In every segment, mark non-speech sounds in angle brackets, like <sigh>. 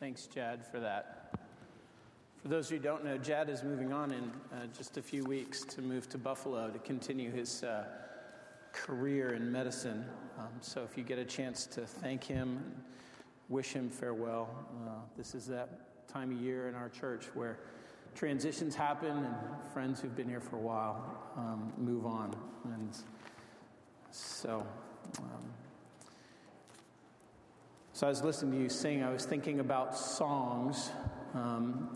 Thanks, Jad, for that. For those who don't know, Jad is moving on in uh, just a few weeks to move to Buffalo to continue his uh, career in medicine. Um, so if you get a chance to thank him and wish him farewell, uh, this is that time of year in our church where transitions happen and friends who've been here for a while um, move on. And so. Um, so I was listening to you sing, I was thinking about songs. Um,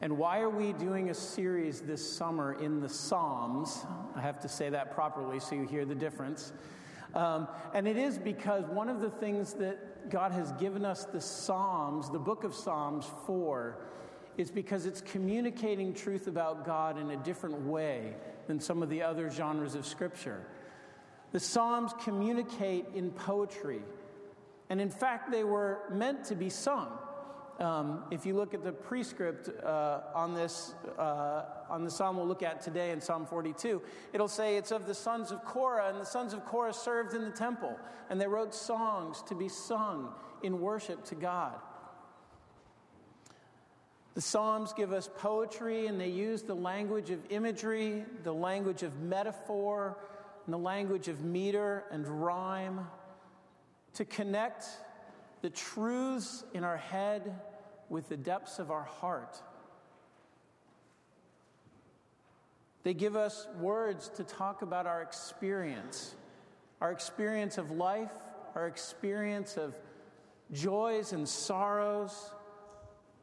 and why are we doing a series this summer in the Psalms? I have to say that properly so you hear the difference. Um, and it is because one of the things that God has given us the Psalms, the book of Psalms, for, is because it's communicating truth about God in a different way than some of the other genres of Scripture. The Psalms communicate in poetry, and in fact, they were meant to be sung. Um, if you look at the prescript uh, on this, uh, on the psalm we'll look at today in Psalm 42, it'll say it's of the sons of Korah, and the sons of Korah served in the temple, and they wrote songs to be sung in worship to God. The Psalms give us poetry, and they use the language of imagery, the language of metaphor, and the language of meter and rhyme to connect the truths in our head with the depths of our heart. They give us words to talk about our experience, our experience of life, our experience of joys and sorrows.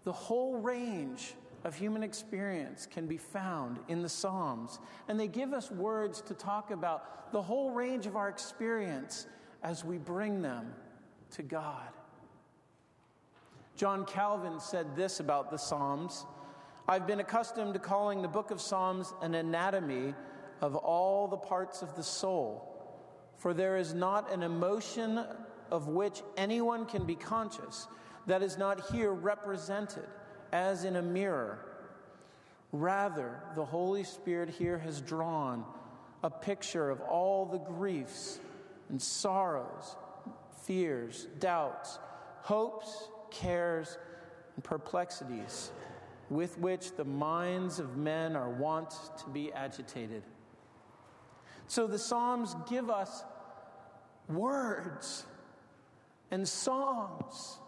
The whole range of human experience can be found in the Psalms. And they give us words to talk about the whole range of our experience as we bring them to God. John Calvin said this about the Psalms I've been accustomed to calling the book of Psalms an anatomy of all the parts of the soul, for there is not an emotion of which anyone can be conscious that is not here represented as in a mirror. Rather, the Holy Spirit here has drawn a picture of all the griefs and sorrows, fears, doubts, hopes, cares, and perplexities with which the minds of men are wont to be agitated. So the Psalms give us words and songs.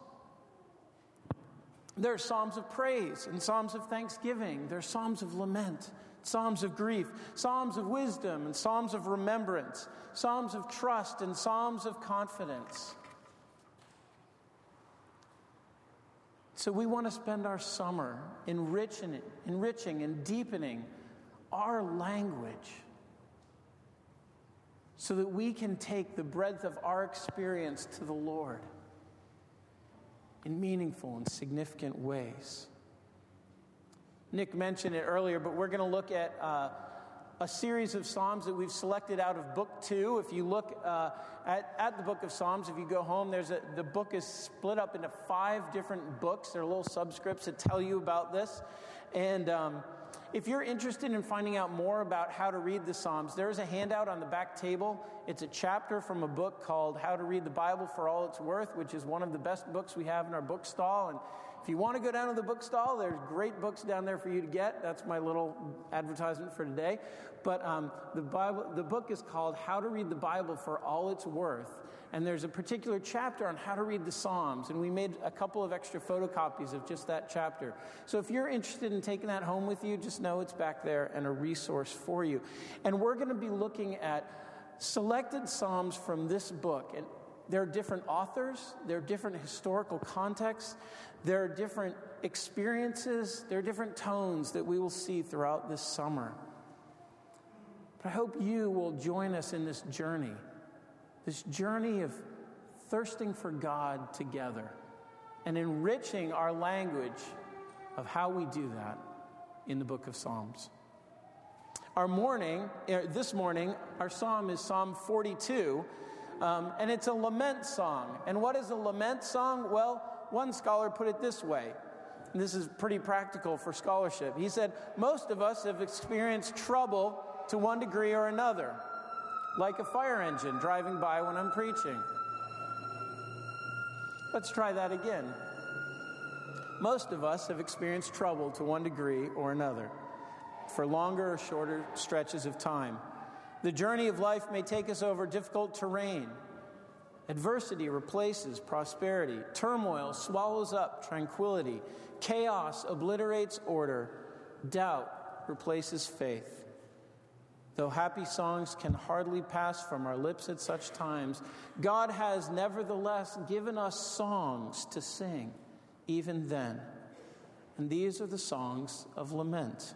There are psalms of praise and psalms of thanksgiving. There are psalms of lament, psalms of grief, psalms of wisdom and psalms of remembrance, psalms of trust and psalms of confidence. So we want to spend our summer enriching, enriching and deepening our language so that we can take the breadth of our experience to the Lord in meaningful and significant ways. Nick mentioned it earlier, but we're going to look at uh, a series of Psalms that we've selected out of Book Two. If you look uh, at, at the book of Psalms, if you go home, there's a, the book is split up into five different books. There are little subscripts that tell you about this. And um, if you're interested in finding out more about how to read the Psalms, there's a handout on the back table. It's a chapter from a book called How to Read the Bible for All It's Worth, which is one of the best books we have in our bookstall. And if you want to go down to the bookstall, there's great books down there for you to get. That's my little advertisement for today. But um, the, Bible, the book is called How to Read the Bible for All It's Worth. And there's a particular chapter on how to read the Psalms. And we made a couple of extra photocopies of just that chapter. So if you're interested in taking that home with you, just know it's back there and a resource for you. And we're going to be looking at selected Psalms from this book. And there are different authors, there are different historical contexts, there are different experiences, there are different tones that we will see throughout this summer. But I hope you will join us in this journey, this journey of thirsting for God together and enriching our language of how we do that in the book of Psalms. Our morning, er, this morning, our psalm is Psalm 42. Um, and it's a lament song. And what is a lament song? Well, one scholar put it this way. And this is pretty practical for scholarship. He said, Most of us have experienced trouble to one degree or another, like a fire engine driving by when I'm preaching. Let's try that again. Most of us have experienced trouble to one degree or another, for longer or shorter stretches of time. The journey of life may take us over difficult terrain. Adversity replaces prosperity. Turmoil swallows up tranquility. Chaos obliterates order. Doubt replaces faith. Though happy songs can hardly pass from our lips at such times, God has nevertheless given us songs to sing even then. And these are the songs of lament.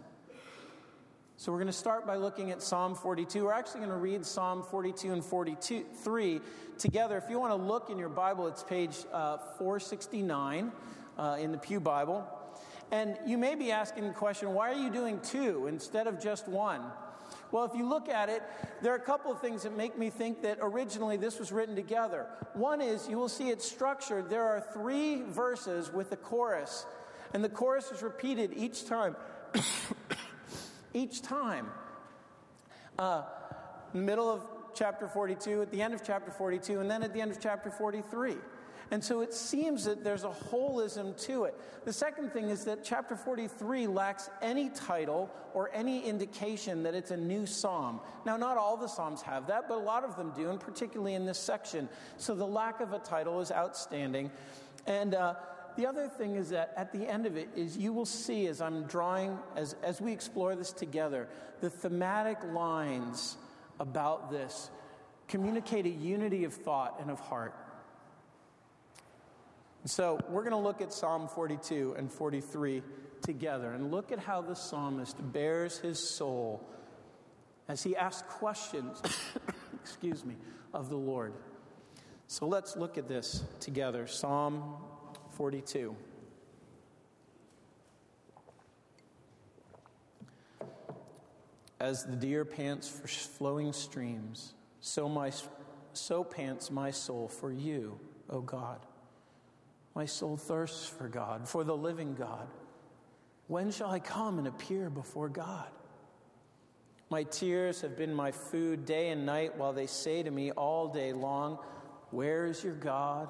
So we're going to start by looking at Psalm 42. We're actually going to read Psalm 42 and 43 together. If you want to look in your Bible, it's page uh, 469 uh, in the Pew Bible. And you may be asking the question, why are you doing two instead of just one? Well, if you look at it, there are a couple of things that make me think that originally this was written together. One is you will see it's structured. There are three verses with a chorus, and the chorus is repeated each time. <coughs> each time. Uh, middle of chapter 42, at the end of chapter 42, and then at the end of chapter 43. And so it seems that there's a holism to it. The second thing is that chapter 43 lacks any title or any indication that it's a new psalm. Now, not all the psalms have that, but a lot of them do, and particularly in this section. So the lack of a title is outstanding. And uh, the other thing is that at the end of it is you will see as I'm drawing, as, as we explore this together, the thematic lines about this communicate a unity of thought and of heart. So we're going to look at Psalm 42 and 43 together and look at how the psalmist bares his soul as he asks questions, <coughs> excuse me, of the Lord. So let's look at this together. Psalm 42. As the deer pants for flowing streams, so, my, so pants my soul for you, O God. My soul thirsts for God, for the living God. When shall I come and appear before God? My tears have been my food day and night while they say to me all day long, Where is your God?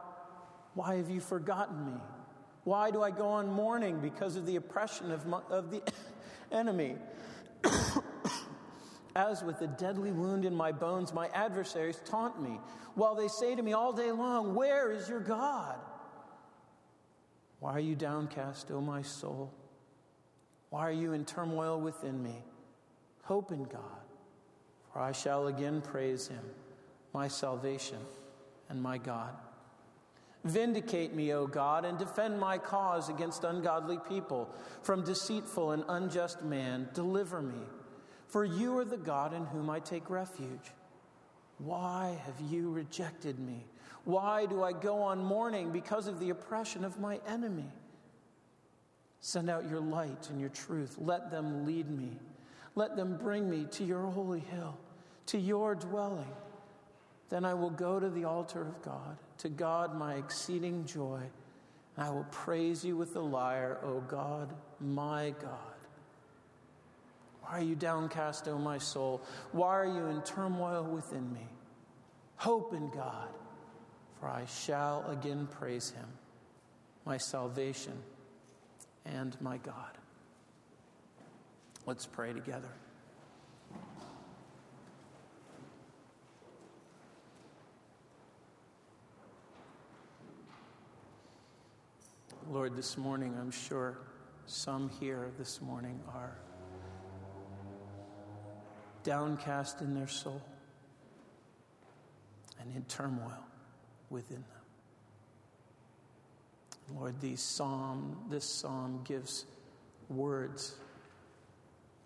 why have you forgotten me? Why do I go on mourning because of the oppression of, my, of the <coughs> enemy? <coughs> As with a deadly wound in my bones, my adversaries taunt me, while they say to me all day long, Where is your God? Why are you downcast, O my soul? Why are you in turmoil within me? Hope in God, for I shall again praise him, my salvation and my God. Vindicate me, O God, and defend my cause against ungodly people. From deceitful and unjust man, deliver me. For you are the God in whom I take refuge. Why have you rejected me? Why do I go on mourning because of the oppression of my enemy? Send out your light and your truth. Let them lead me. Let them bring me to your holy hill, to your dwelling. Then I will go to the altar of God, to God my exceeding joy. And I will praise you with the lyre, O God, my God. Why are you downcast, O my soul? Why are you in turmoil within me? Hope in God for I shall again praise him, my salvation and my God. Let's pray together. Lord, this morning I'm sure some here this morning are downcast in their soul and in turmoil within them. Lord, these psalm, this psalm gives words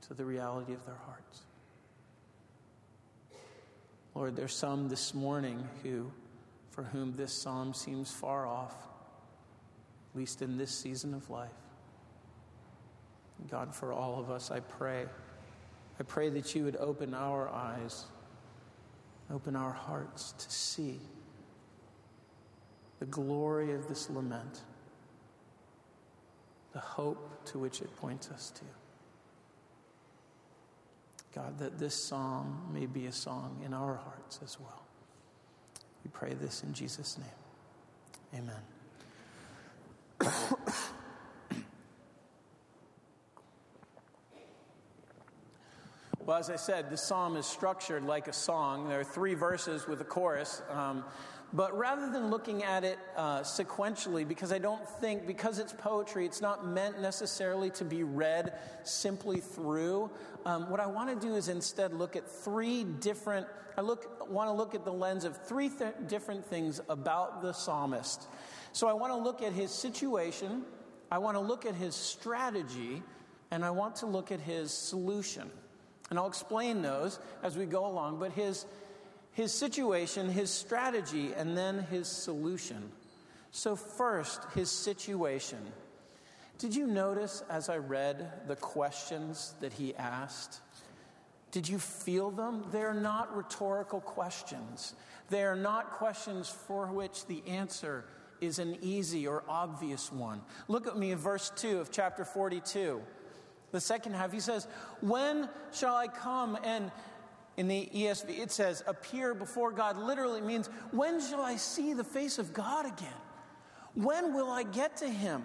to the reality of their hearts. Lord, there's some this morning who, for whom this psalm seems far off, at least in this season of life. God, for all of us, I pray. I pray that you would open our eyes, open our hearts to see the glory of this lament, the hope to which it points us to. God, that this psalm may be a song in our hearts as well. We pray this in Jesus' name. Amen. Well, as I said, the psalm is structured like a song. There are three verses with a chorus. Um, but rather than looking at it uh, sequentially, because I don't think, because it's poetry, it's not meant necessarily to be read simply through. Um, what I want to do is instead look at three different, I look, want to look at the lens of three th- different things about the psalmist. So I want to look at his situation, I want to look at his strategy, and I want to look at his solution. And I'll explain those as we go along, but his his situation, his strategy, and then his solution. So, first, his situation. Did you notice as I read the questions that he asked? Did you feel them? They're not rhetorical questions. They are not questions for which the answer is an easy or obvious one. Look at me in verse 2 of chapter 42. The second half, he says, When shall I come and in the ESV, it says, appear before God literally means, when shall I see the face of God again? When will I get to him?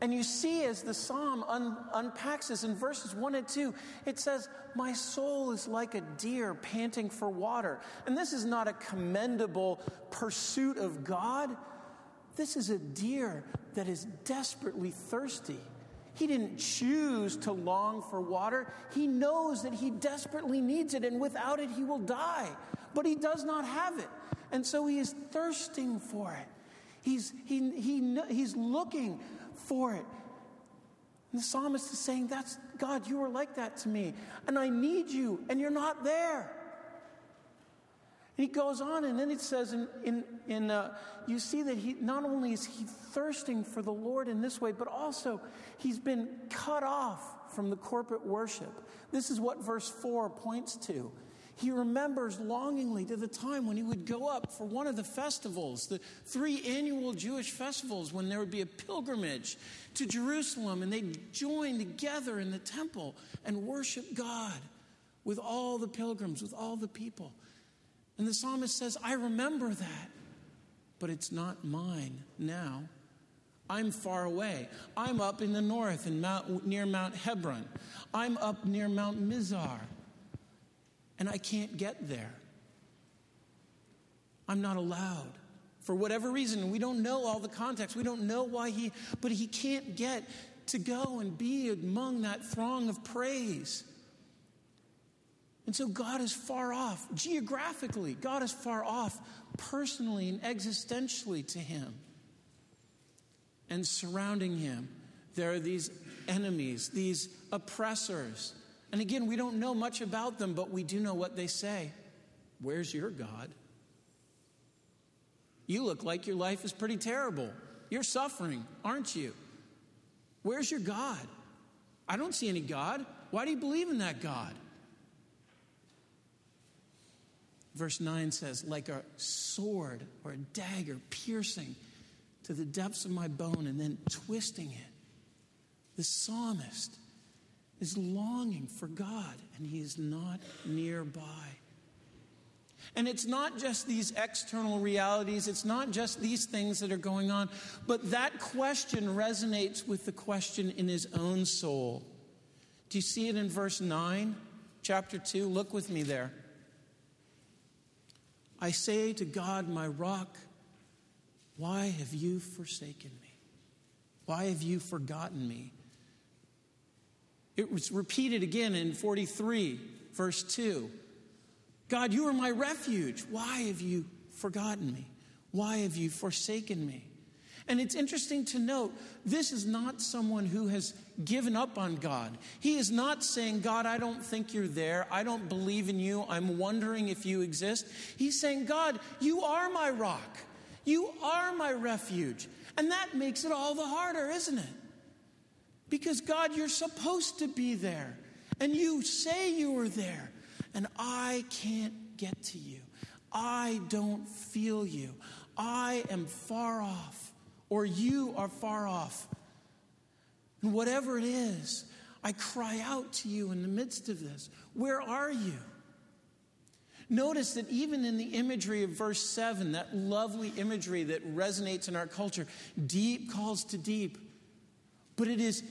And you see, as the psalm un- unpacks this in verses 1 and 2, it says, My soul is like a deer panting for water. And this is not a commendable pursuit of God. This is a deer that is desperately thirsty. He didn't choose to long for water. He knows that he desperately needs it, and without it, he will die. But he does not have it. And so he is thirsting for it. He's, he, he, he's looking for it. And the psalmist is saying, That's God, you are like that to me. And I need you, and you're not there. He goes on, and then it says, in, in, in uh, you see that he not only is he thirsting for the Lord in this way, but also he's been cut off from the corporate worship. This is what verse 4 points to. He remembers longingly to the time when he would go up for one of the festivals, the three annual Jewish festivals, when there would be a pilgrimage to Jerusalem and they'd join together in the temple and worship God with all the pilgrims, with all the people. And the psalmist says, I remember that, but it's not mine now. I'm far away. I'm up in the north in Mount, near Mount Hermon. I'm up near Mount Mizar, and I can't get there. I'm not allowed. For whatever reason, we don't know all the context. We don't know why he, but he can't get to go and be among that throng of praise. And so God is far off geographically, God is far off personally and existentially to him. And surrounding him, there are these enemies, these oppressors. And again, we don't know much about them, but we do know what they say. Where's your God? You look like your life is pretty terrible. You're suffering, aren't you? Where's your God? I don't see any God. Why do you believe in that God? Verse 9 says, like a sword or a dagger piercing to the depths of my bone and then twisting it. The psalmist is longing for God and he is not nearby. And it's not just these external realities, it's not just these things that are going on, but that question resonates with the question in his own soul. Do you see it in verse 9, chapter 2? Look with me there. I say to God, my rock, why have you forsaken me? Why have you forgotten me? It was repeated again in 43, verse 2. God, you are my refuge. Why have you forgotten me? Why have you forsaken me? And it's interesting to note this is not someone who has given up on God. He is not saying, God, I don't think you're there. I don't believe in you. I'm wondering if you exist. He's saying, God, you are my rock. You are my refuge. And that makes it all the harder, isn't it? Because, God, you're supposed to be there. And you say you are there. And I can't get to you. I don't feel you. I am far off, or you are far off. And whatever it is, I cry out to you in the midst of this. Where are you? Notice that even in the imagery of verse 7, that lovely imagery that resonates in our culture, deep calls to deep. But it is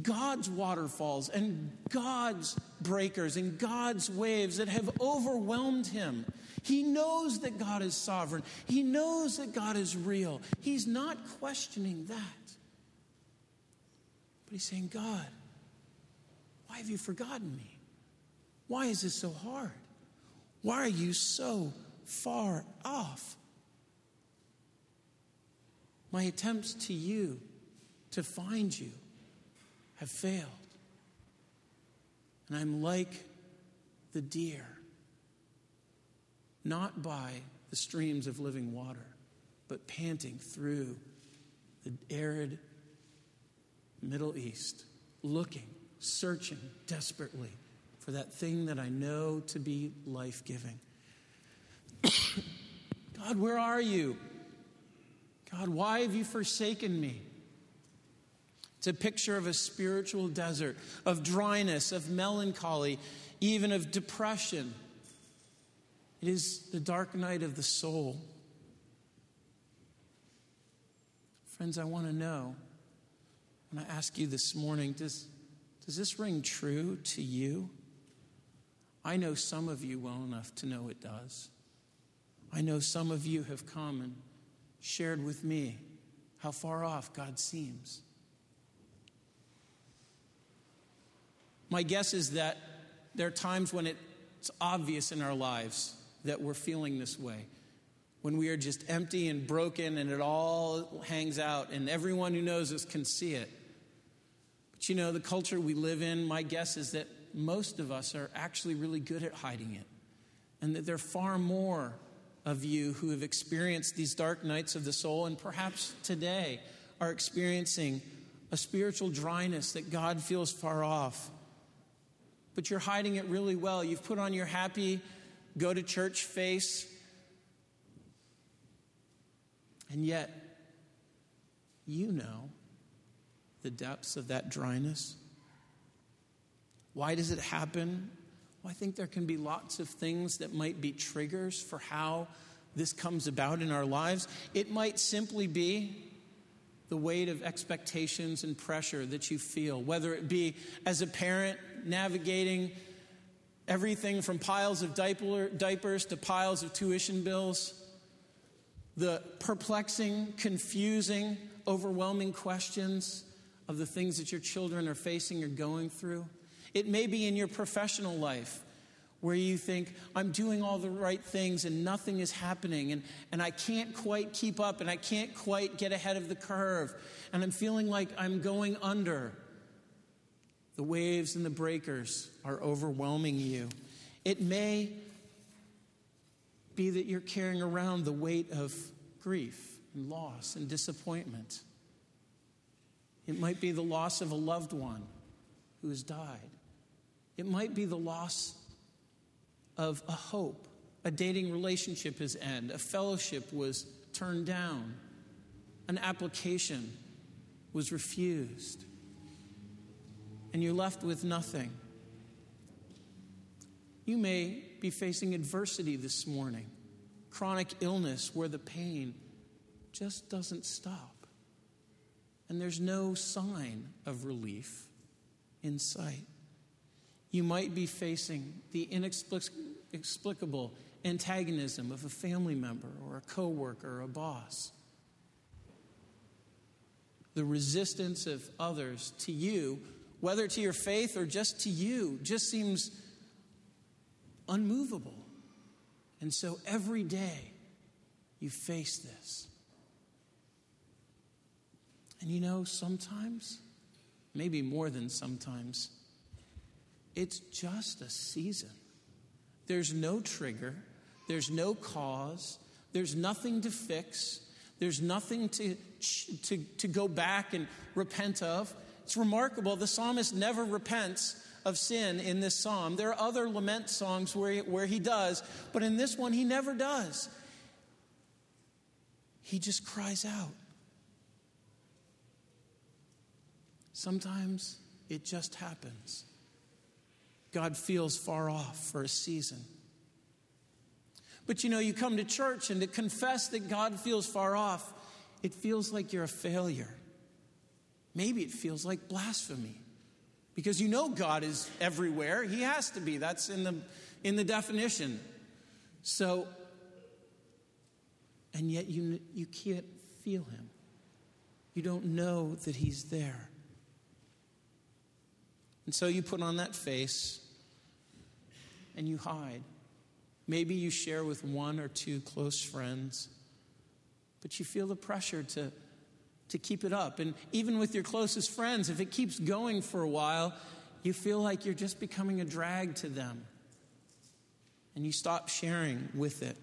God's waterfalls and God's breakers and God's waves that have overwhelmed him. He knows that God is sovereign, he knows that God is real. He's not questioning that. But he's saying, God, why have you forgotten me? Why is this so hard? Why are you so far off? My attempts to you to find you have failed. And I'm like the deer, not by the streams of living water, but panting through the arid Middle East, looking, searching desperately for that thing that I know to be life giving. <coughs> God, where are you? God, why have you forsaken me? It's a picture of a spiritual desert, of dryness, of melancholy, even of depression. It is the dark night of the soul. Friends, I want to know, and I ask you this morning does, does this ring true to you? I know some of you well enough to know it does. I know some of you have come and shared with me how far off God seems. My guess is that there are times when it's obvious in our lives that we're feeling this way. When we are just empty and broken and it all hangs out, and everyone who knows us can see it. But you know, the culture we live in, my guess is that most of us are actually really good at hiding it. And that there are far more of you who have experienced these dark nights of the soul and perhaps today are experiencing a spiritual dryness that God feels far off. But you're hiding it really well. You've put on your happy, go to church face. And yet, you know the depths of that dryness. Why does it happen? Well, I think there can be lots of things that might be triggers for how this comes about in our lives. It might simply be the weight of expectations and pressure that you feel, whether it be as a parent navigating everything from piles of diaper, diapers to piles of tuition bills, the perplexing, confusing, overwhelming questions of the things that your children are facing or going through. It may be in your professional life where you think, I'm doing all the right things and nothing is happening, and, and I can't quite keep up, and I can't quite get ahead of the curve, and I'm feeling like I'm going under. The waves and the breakers are overwhelming you. It may be that you're carrying around the weight of grief and loss and disappointment. It might be the loss of a loved one who has died. It might be the loss of a hope. A dating relationship has ended, a fellowship was turned down, an application was refused, and you're left with nothing. You may be facing adversity this morning, chronic illness where the pain just doesn't stop, and there's no sign of relief in sight you might be facing the inexplicable antagonism of a family member or a coworker or a boss. The resistance of others to you whether to your faith or just to you, just seems unmovable. And so every day you face this. And you know, sometimes, maybe more than sometimes, it's just a season. There's no trigger, there's no cause, there's nothing to fix, there's nothing to, to, to go back and repent of. It's remarkable. The psalmist never repents of sin in this psalm. There are other lament songs where he, where he does, but in this one, he never does. He just cries out. Sometimes it just happens. God feels far off for a season. But you know, you come to church and to confess that God feels far off, it feels like you're a failure. Maybe it feels like blasphemy. Because you know God is everywhere. He has to be. That's in the, in the definition. So, and yet you, you can't feel Him. You don't know that He's there. And so you put on that face and you hide. Maybe you share with one or two close friends, but you feel the pressure to to keep it up. And even with your closest friends, if it keeps going for a while, you feel like you're just becoming a drag to them. And you stop sharing with it.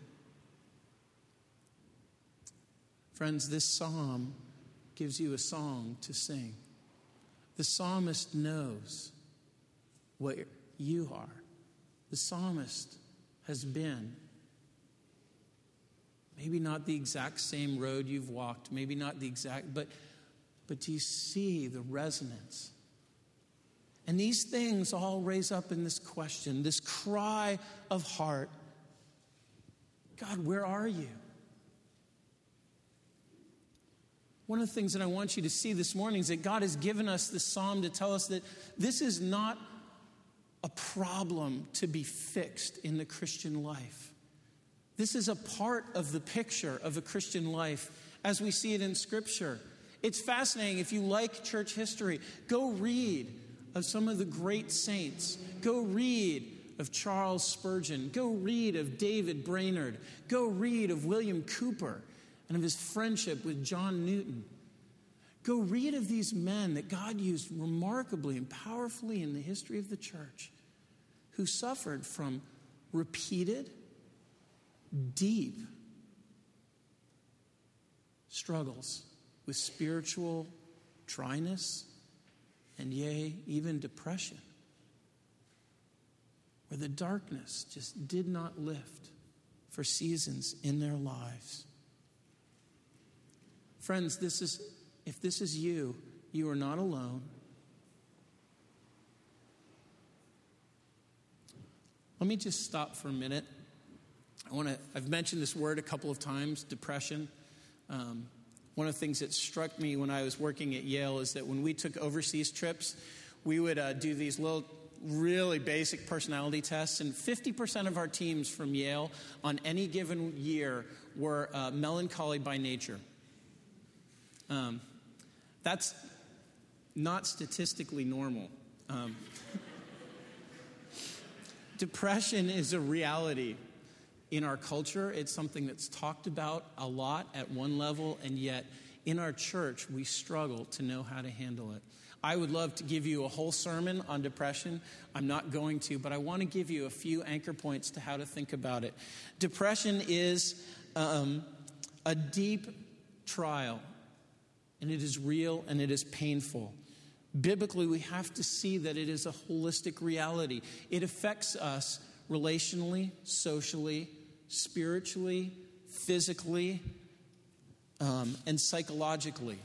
Friends, this psalm gives you a song to sing. The psalmist knows what you are. The psalmist has been Maybe not the exact same road you've walked, maybe not the exact, but, but do you see the resonance? And these things all raise up in this question, this cry of heart God, where are you? One of the things that I want you to see this morning is that God has given us this psalm to tell us that this is not a problem to be fixed in the Christian life. This is a part of the picture of a Christian life as we see it in Scripture. It's fascinating. If you like church history, go read of some of the great saints. Go read of Charles Spurgeon. Go read of David Brainerd. Go read of William Cowper and of his friendship with John Newton. Go read of these men that God used remarkably and powerfully in the history of the church who suffered from repeated deep struggles with spiritual dryness and, yea, even depression, where the darkness just did not lift for seasons in their lives. Friends, this is, if this is you, you are not alone. Let me just stop for a minute I want to, I've mentioned this word a couple of times depression. Um, one of the things that struck me when I was working at Yale is that when we took overseas trips, we would uh, do these little, really basic personality tests, and 50% of our teams from Yale on any given year were uh, melancholy by nature. Um, that's not statistically normal. Um, <laughs> depression is a reality in our culture, it's something that's talked about a lot at one level, and yet in our church, we struggle to know how to handle it. I would love to give you a whole sermon on depression. I'm not going to, but I want to give you a few anchor points to how to think about it. Depression is um, a deep trial, and it is real and it is painful. Biblically, we have to see that it is a holistic reality. It affects us relationally, socially, spiritually, physically, um, and psychologically.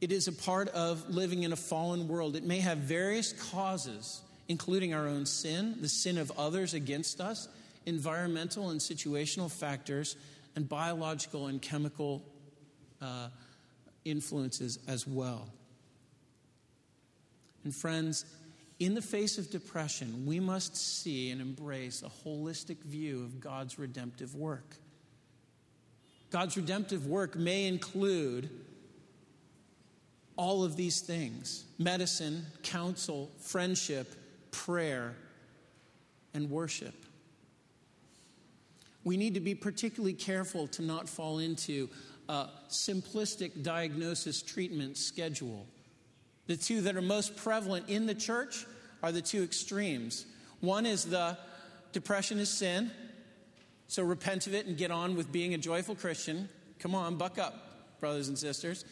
It is a part of living in a fallen world. It may have various causes, including our own sin, the sin of others against us, environmental and situational factors, and biological and chemical uh, influences as well. And friends, in the face of depression, we must see and embrace a holistic view of God's redemptive work. God's redemptive work may include all of these things medicine, counsel, friendship, prayer, and worship. We need to be particularly careful to not fall into a simplistic diagnosis treatment schedule. The two that are most prevalent in the church are the two extremes. One is the depression is sin, so repent of it and get on with being a joyful Christian. Come on, buck up, brothers and sisters.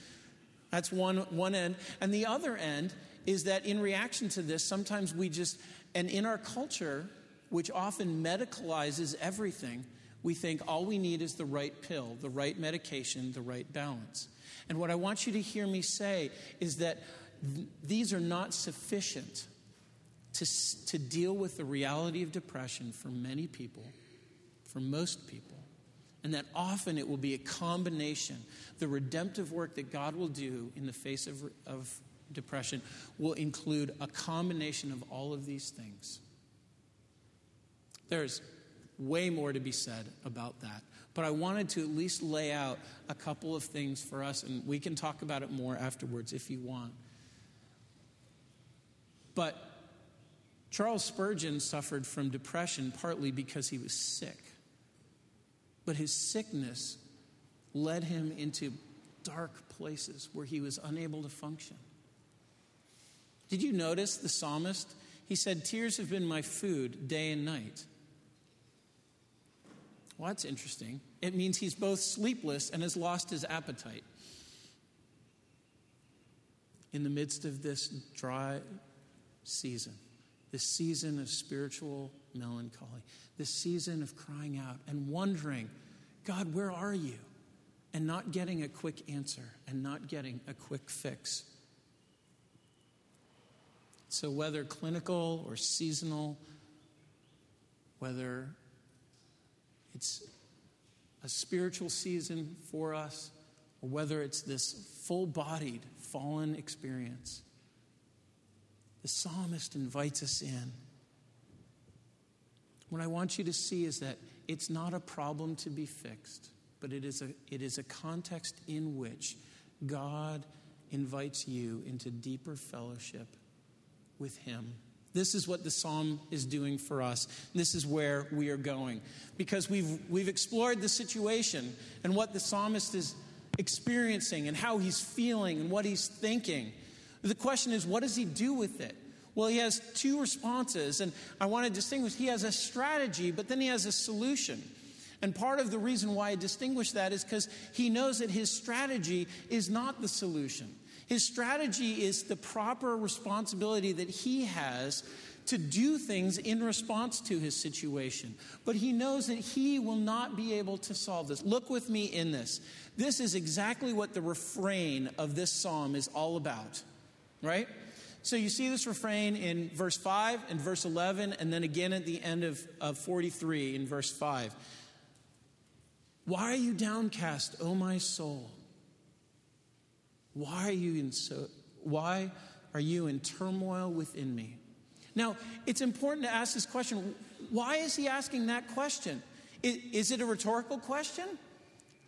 That's one, one end. And the other end is that in reaction to this, sometimes we just, and in our culture, which often medicalizes everything, we think all we need is the right pill, the right medication, the right balance. And what I want you to hear me say is that th- these are not sufficient to, to deal with the reality of depression for many people, for most people. And that often it will be a combination. The redemptive work that God will do in the face of, of depression will include a combination of all of these things. There's way more to be said about that. But I wanted to at least lay out a couple of things for us, and we can talk about it more afterwards if you want. But Charles Spurgeon suffered from depression partly because he was sick. But his sickness led him into dark places where he was unable to function. Did you notice the psalmist? He said, Tears have been my food day and night. Well, that's interesting. It means he's both sleepless and has lost his appetite. In the midst of this dry season, this season of spiritual melancholy, this season of crying out and wondering, God, where are you? And not getting a quick answer and not getting a quick fix. So, whether clinical or seasonal, whether it's a spiritual season for us, or whether it's this full bodied, fallen experience. The psalmist invites us in. What I want you to see is that it's not a problem to be fixed, but it is a, it is a context in which God invites you into deeper fellowship with Him. This is what the psalm is doing for us. This is where we are going. Because we've, we've explored the situation and what the psalmist is experiencing and how he's feeling and what he's thinking. The question is, what does he do with it? Well, he has two responses, and I want to distinguish. He has a strategy, but then he has a solution. And part of the reason why I distinguish that is because he knows that his strategy is not the solution. His strategy is the proper responsibility that he has to do things in response to his situation. But he knows that he will not be able to solve this. Look with me in this. This is exactly what the refrain of this psalm is all about, right? So you see this refrain in verse 5 and verse 11, and then again at the end of, of 43 in verse 5. Why are you downcast, O my soul? Why are you in so why are you in turmoil within me? Now, it's important to ask this question. Why is he asking that question? Is, is it a rhetorical question?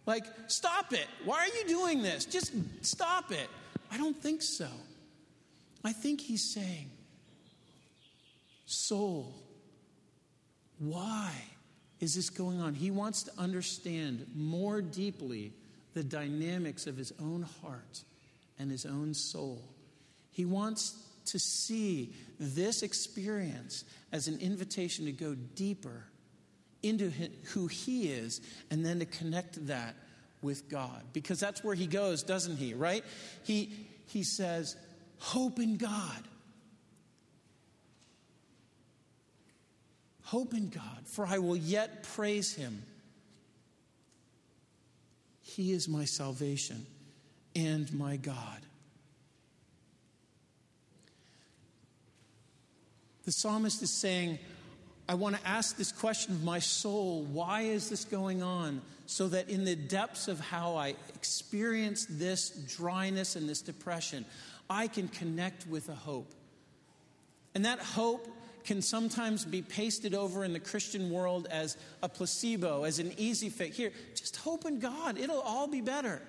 Like, stop it. Why are you doing this? Just stop it. I don't think so. I think he's saying, Soul, why is this going on? He wants to understand more deeply the dynamics of his own heart and his own soul. He wants to see this experience as an invitation to go deeper into who he is and then to connect that with God. Because that's where he goes, doesn't he, right? He, he says, Hope in God. Hope in God, for I will yet praise him. He is my salvation and my God. The psalmist is saying, I want to ask this question of my soul why is this going on? So that in the depths of how I experience this dryness and this depression, I can connect with a hope. And that hope can sometimes be pasted over in the Christian world as a placebo, as an easy fix. Here, just hope in God, it'll all be better.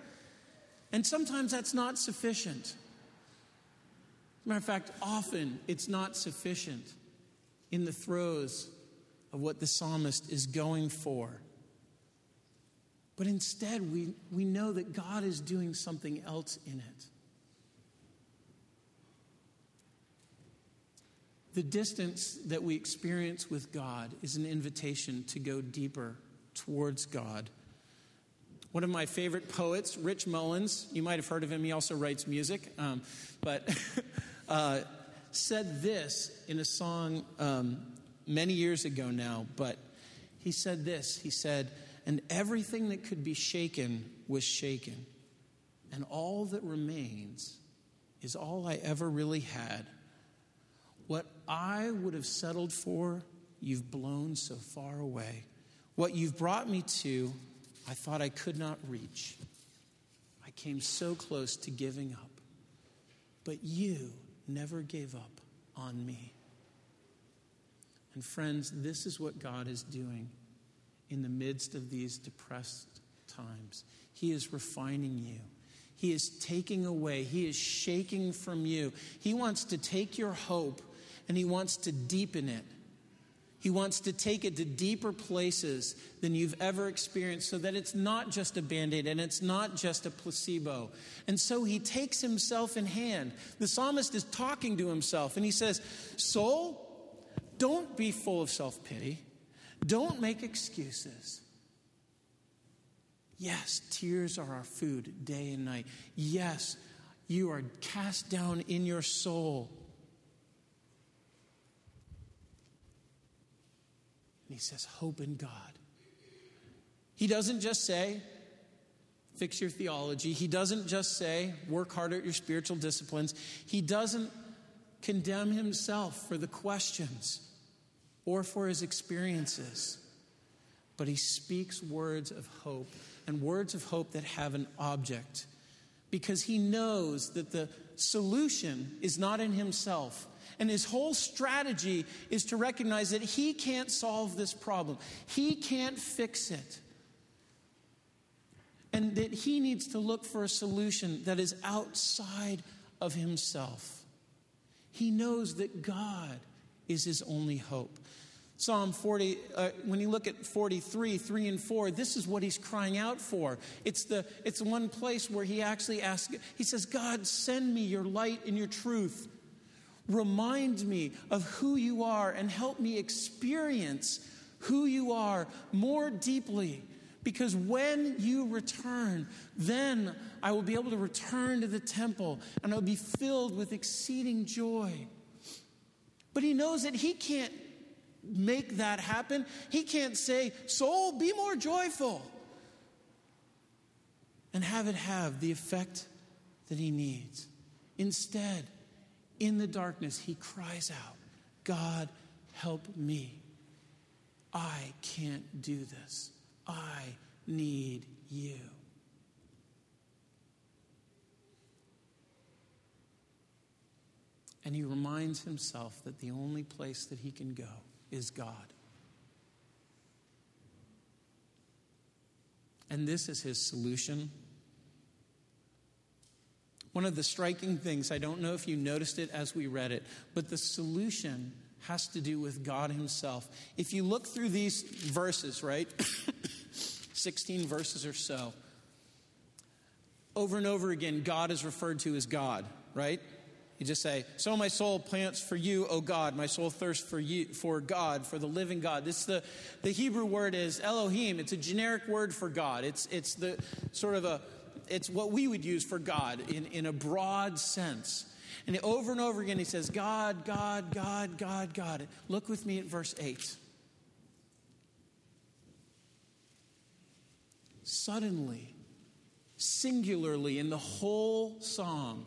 And sometimes that's not sufficient. matter of fact, often it's not sufficient in the throes of what the psalmist is going for. But instead, we, we know that God is doing something else in it. The distance that we experience with God is an invitation to go deeper towards God. One of my favorite poets, Rich Mullins, you might have heard of him, he also writes music, um, but <laughs> uh, said this in a song um, many years ago now. But he said this He said, And everything that could be shaken was shaken, and all that remains is all I ever really had. I would have settled for, you've blown so far away. What you've brought me to, I thought I could not reach. I came so close to giving up, but you never gave up on me. And friends, this is what God is doing in the midst of these depressed times. He is refining you. He is taking away, He is shaking from you. He wants to take your hope and He wants to deepen it. He wants to take it to deeper places than you've ever experienced so that it's not just a band aid and it's not just a placebo. And so he takes himself in hand. The psalmist is talking to himself and he says, Soul, don't be full of self pity, don't make excuses. Yes, tears are our food day and night. Yes, you are cast down in your soul And he says, Hope in God. He doesn't just say, Fix your theology. He doesn't just say, Work harder at your spiritual disciplines. He doesn't condemn himself for the questions or for his experiences. But he speaks words of hope and words of hope that have an object because he knows that the solution is not in himself, and his whole strategy is to recognize that he can't solve this problem, he can't fix it. And that he needs to look for a solution that is outside of himself. He knows that God is his only hope. Psalm 40, uh, when you look at 43, 3 and 4, this is what he's crying out for. It's, the, it's one place where he actually asks, he says, God, send me your light and your truth. Remind me of who you are and help me experience who you are more deeply. Because when you return, then I will be able to return to the temple and I'll be filled with exceeding joy. But he knows that he can't make that happen. He can't say, Soul, be more joyful, and have it have the effect that he needs. Instead, in the darkness, he cries out, God, help me. I can't do this. I need you. And he reminds himself that the only place that he can go is God. And this is his solution one of the striking things, I don't know if you noticed it as we read it, but the solution has to do with God Himself. If you look through these verses, right? <coughs> 16 verses or so, over and over again, God is referred to as God, right? You just say, So my soul plants for you, O God. My soul thirsts for you, for God, for the living God. This the, the Hebrew word is Elohim. It's a generic word for God. It's, it's the sort of a it's what we would use for God in, in a broad sense. And over and over again, he says, God, God, God, God, God. Look with me at verse 8. Suddenly, singularly in the whole psalm,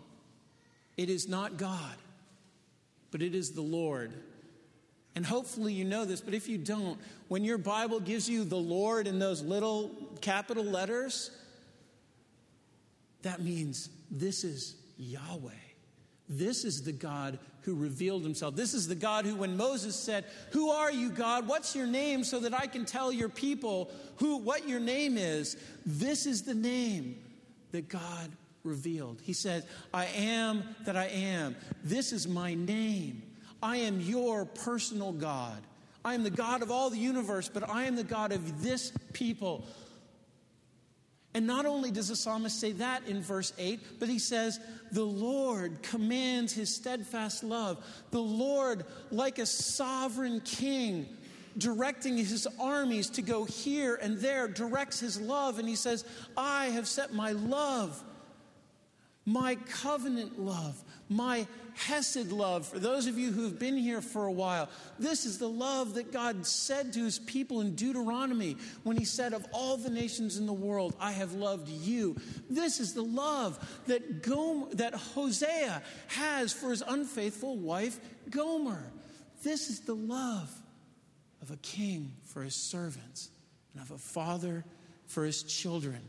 it is not God, but it is the Lord. And hopefully you know this, but if you don't, when your Bible gives you the Lord in those little capital letters, that means this is Yahweh. This is the God who revealed himself. This is the God who, when Moses said, Who are you, God? What's your name so that I can tell your people who, what your name is? This is the name that God revealed. He says, I am that I am. This is my name. I am your personal God. I am the God of all the universe, but I am the God of this people. And not only does the psalmist say that in verse 8, but he says, The Lord commands his steadfast love. The Lord, like a sovereign king, directing his armies to go here and there, directs his love. And he says, I have set my love, my covenant love, my Hesed love. For those of you who've been here for a while, this is the love that God said to his people in Deuteronomy when he said, Of all the nations in the world, I have loved you. This is the love that, Gom- that Hosea has for his unfaithful wife, Gomer. This is the love of a king for his servants and of a father for his children.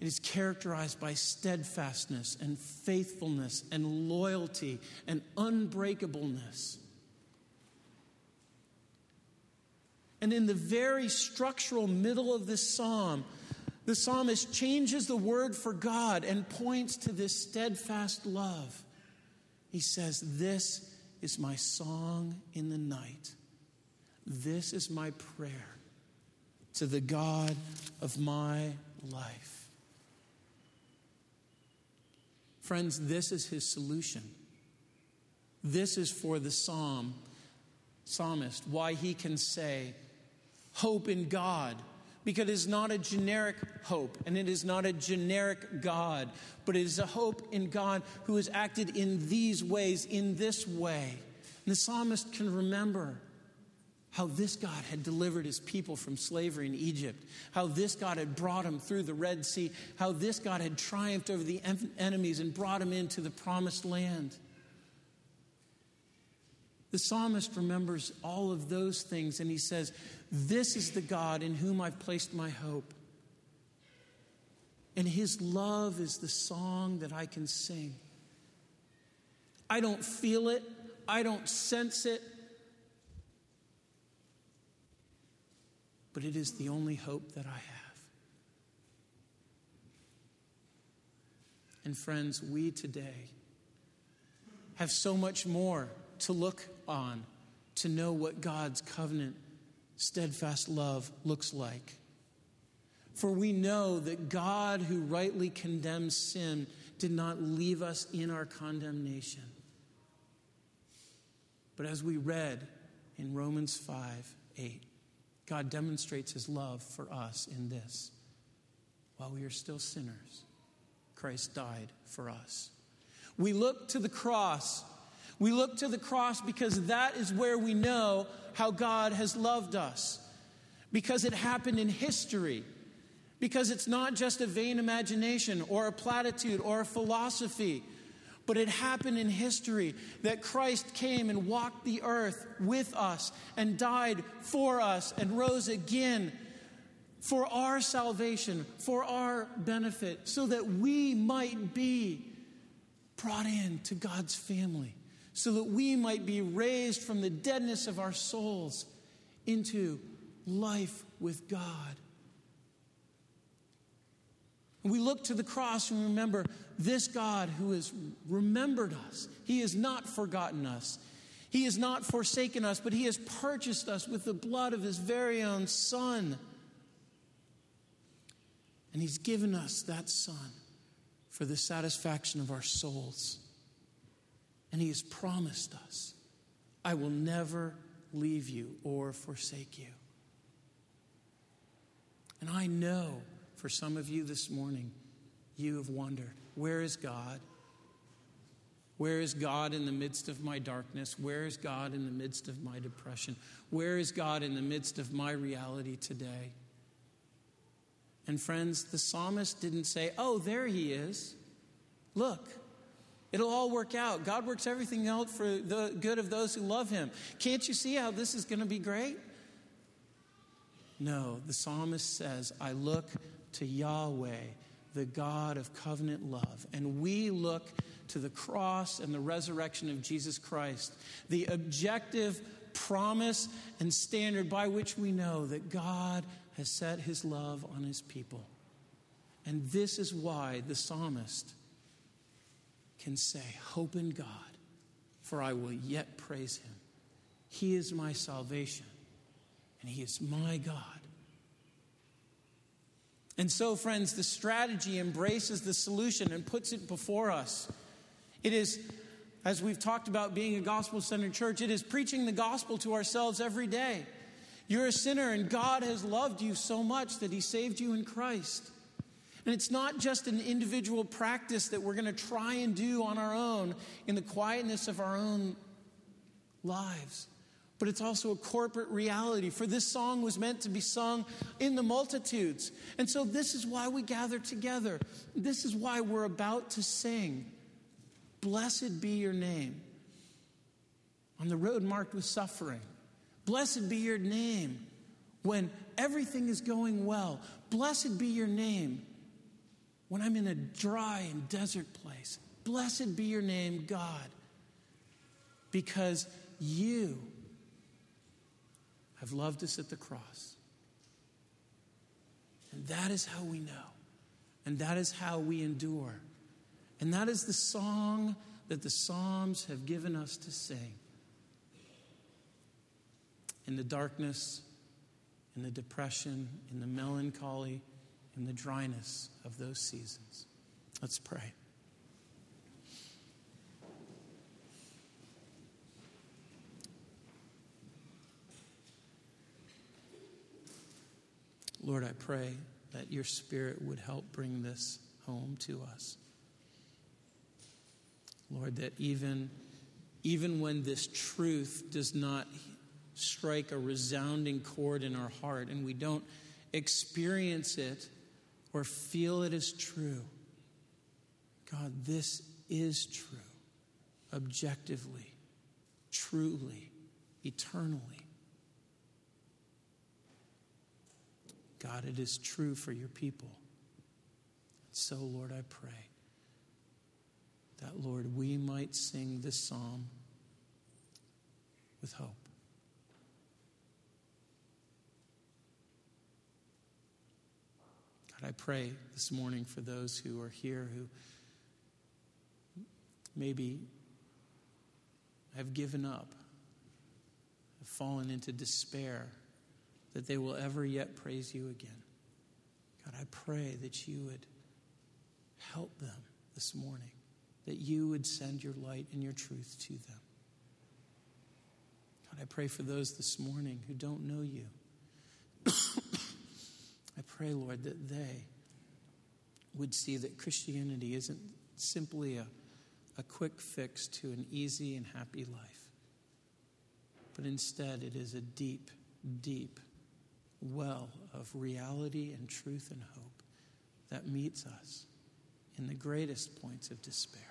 It is characterized by steadfastness and faithfulness and loyalty and unbreakableness. And in the very structural middle of this psalm, the psalmist changes the word for God and points to this steadfast love. He says, This is my song in the night. This is my prayer to the God of my life. Friends, this is his solution. This is for the psalm, psalmist, why he can say, hope in God. Because it is not a generic hope and it is not a generic God, but it is a hope in God who has acted in these ways, in this way. And the psalmist can remember how this God had delivered his people from slavery in Egypt, how this God had brought him through the Red Sea, how this God had triumphed over the enemies and brought him into the promised land. The psalmist remembers all of those things and he says, This is the God in whom I've placed my hope. And his love is the song that I can sing. I don't feel it, I don't sense it, but it is the only hope that I have. And friends, we today have so much more to look on to know what God's covenant, steadfast love looks like. For we know that God, who rightly condemns sin, did not leave us in our condemnation. But as we read in Romans 5 8, God demonstrates his love for us in this. While we are still sinners, Christ died for us. We look to the cross. We look to the cross because that is where we know how God has loved us. Because it happened in history. Because it's not just a vain imagination or a platitude or a philosophy but it happened in history that Christ came and walked the earth with us and died for us and rose again for our salvation, for our benefit, so that we might be brought in to God's family, so that we might be raised from the deadness of our souls into life with God. And we look to the cross and remember this God who has remembered us. He has not forgotten us. He has not forsaken us, but He has purchased us with the blood of His very own Son. And He's given us that Son for the satisfaction of our souls. And He has promised us, I will never leave you or forsake you. And I know for some of you this morning, you have wondered where is God? Where is God in the midst of my darkness? Where is God in the midst of my depression? Where is God in the midst of my reality today? And friends, the psalmist didn't say, Oh, there he is. Look, it'll all work out. God works everything out for the good of those who love him. Can't you see how this is going to be great? No, the psalmist says, I look to Yahweh, the God of covenant love. And we look to the cross and the resurrection of Jesus Christ, the objective promise and standard by which we know that God has set his love on his people. And this is why the psalmist can say, Hope in God, for I will yet praise him. He is my salvation, and he is my God. And so, friends, the strategy embraces the solution and puts it before us. It is, as we've talked about being a gospel centered church, it is preaching the gospel to ourselves every day. You're a sinner, and God has loved you so much that He saved you in Christ. And it's not just an individual practice that we're going to try and do on our own in the quietness of our own lives, but it's also a corporate reality. For this song was meant to be sung in the multitudes. And so this is why we gather together. This is why we're about to sing. Blessed be your name on the road marked with suffering. Blessed be your name when everything is going well. Blessed be your name when I'm in a dry and desert place. Blessed be your name, God, because you have loved us at the cross. And that is how we know. And that is how we endure. And that is the song that the Psalms have given us to sing. In the darkness, in the depression, in the melancholy, in the dryness of those seasons. Let's pray. Lord, I pray that your Spirit would help bring this home to us. Lord, that even, even when this truth does not strike a resounding chord in our heart and we don't experience it or feel it as true. God, this is true, objectively, truly, eternally. God, it is true for your people. So, Lord, I pray that, Lord, we might sing this psalm with hope. God, I pray this morning for those who are here who maybe have given up, have fallen into despair, that they will ever yet praise you again. God, I pray that you would help them this morning, that you would send your light and your truth to them. God, I pray for those this morning who don't know you. <coughs> I pray, Lord, that they would see that Christianity isn't simply a, a quick fix to an easy and happy life, but instead it is a deep, deep well of reality and truth and hope that meets us in the greatest points of despair.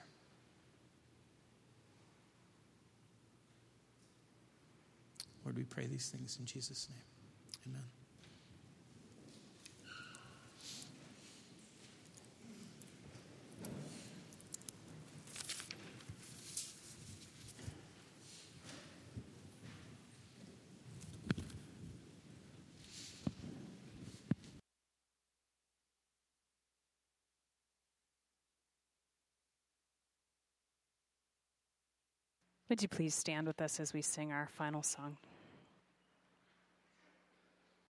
Lord, we pray these things in Jesus' name. Amen. Would you please stand with us as we sing our final song?